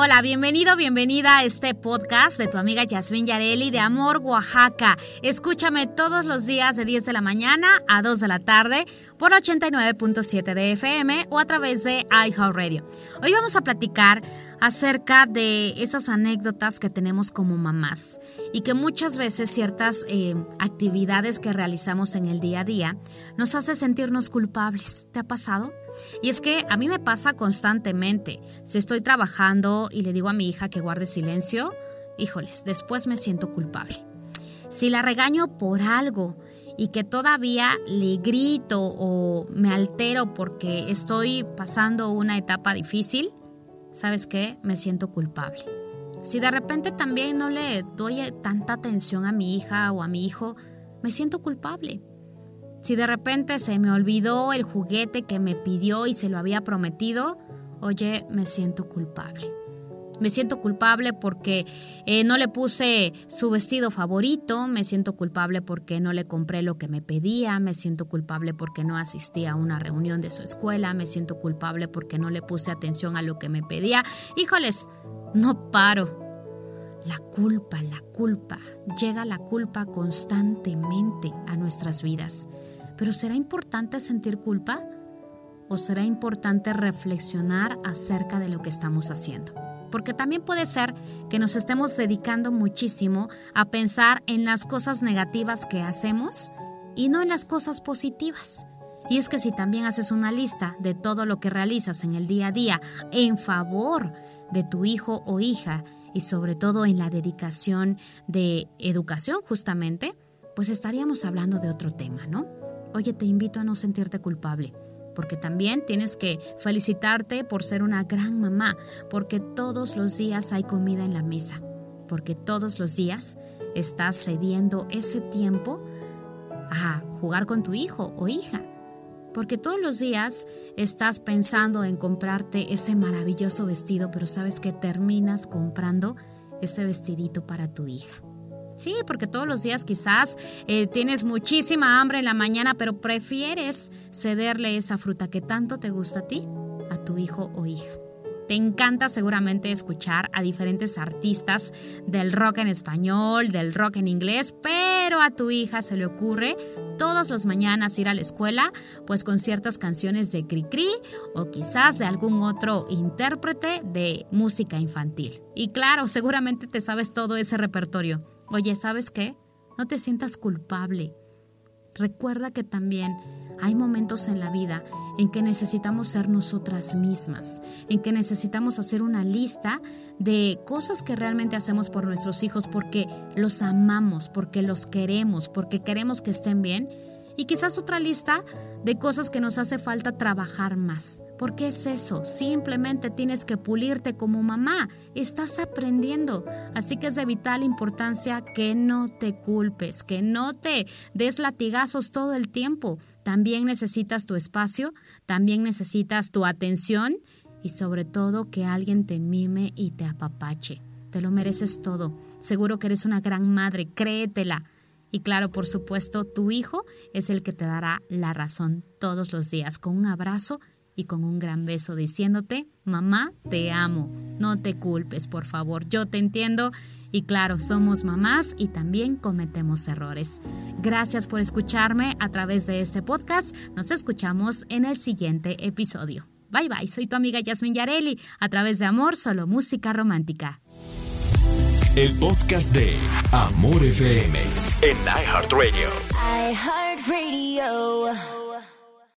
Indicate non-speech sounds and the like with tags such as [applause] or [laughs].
Hola, bienvenido, bienvenida a este podcast de tu amiga Yasmin Yareli de Amor Oaxaca. Escúchame todos los días de 10 de la mañana a 2 de la tarde por 89.7 de FM o a través de iHeartRadio. Hoy vamos a platicar acerca de esas anécdotas que tenemos como mamás y que muchas veces ciertas eh, actividades que realizamos en el día a día nos hace sentirnos culpables. ¿Te ha pasado? Y es que a mí me pasa constantemente. Si estoy trabajando y le digo a mi hija que guarde silencio, híjoles, después me siento culpable. Si la regaño por algo y que todavía le grito o me altero porque estoy pasando una etapa difícil, ¿sabes qué? Me siento culpable. Si de repente también no le doy tanta atención a mi hija o a mi hijo, me siento culpable. Si de repente se me olvidó el juguete que me pidió y se lo había prometido, oye, me siento culpable. Me siento culpable porque eh, no le puse su vestido favorito, me siento culpable porque no le compré lo que me pedía, me siento culpable porque no asistí a una reunión de su escuela, me siento culpable porque no le puse atención a lo que me pedía. Híjoles, no paro. La culpa, la culpa, llega la culpa constantemente a nuestras vidas. Pero ¿será importante sentir culpa? ¿O será importante reflexionar acerca de lo que estamos haciendo? Porque también puede ser que nos estemos dedicando muchísimo a pensar en las cosas negativas que hacemos y no en las cosas positivas. Y es que si también haces una lista de todo lo que realizas en el día a día en favor de tu hijo o hija y sobre todo en la dedicación de educación justamente, pues estaríamos hablando de otro tema, ¿no? Oye, te invito a no sentirte culpable porque también tienes que felicitarte por ser una gran mamá, porque todos los días hay comida en la mesa, porque todos los días estás cediendo ese tiempo a jugar con tu hijo o hija. Porque todos los días estás pensando en comprarte ese maravilloso vestido, pero sabes que terminas comprando ese vestidito para tu hija. Sí, porque todos los días quizás eh, tienes muchísima hambre en la mañana, pero prefieres cederle esa fruta que tanto te gusta a ti, a tu hijo o hija. Te encanta seguramente escuchar a diferentes artistas del rock en español, del rock en inglés, pero a tu hija se le ocurre todas las mañanas ir a la escuela, pues con ciertas canciones de Cricri o quizás de algún otro intérprete de música infantil. Y claro, [laughs] seguramente te sabes todo ese repertorio. Oye, ¿sabes qué? No te sientas culpable. Recuerda que también hay momentos en la vida en que necesitamos ser nosotras mismas, en que necesitamos hacer una lista de cosas que realmente hacemos por nuestros hijos porque los amamos, porque los queremos, porque queremos que estén bien y quizás otra lista de cosas que nos hace falta trabajar más. ¿Por qué es eso? Simplemente tienes que pulirte como mamá. Estás aprendiendo. Así que es de vital importancia que no te culpes, que no te des latigazos todo el tiempo. También necesitas tu espacio, también necesitas tu atención y sobre todo que alguien te mime y te apapache. Te lo mereces todo. Seguro que eres una gran madre, créetela. Y claro, por supuesto, tu hijo es el que te dará la razón todos los días. Con un abrazo y con un gran beso diciéndote, mamá, te amo, no te culpes, por favor, yo te entiendo. Y claro, somos mamás y también cometemos errores. Gracias por escucharme a través de este podcast, nos escuchamos en el siguiente episodio. Bye bye, soy tu amiga Yasmin Yareli, a través de Amor, solo música romántica el podcast de Amor FM en iHeartRadio. iHeartRadio.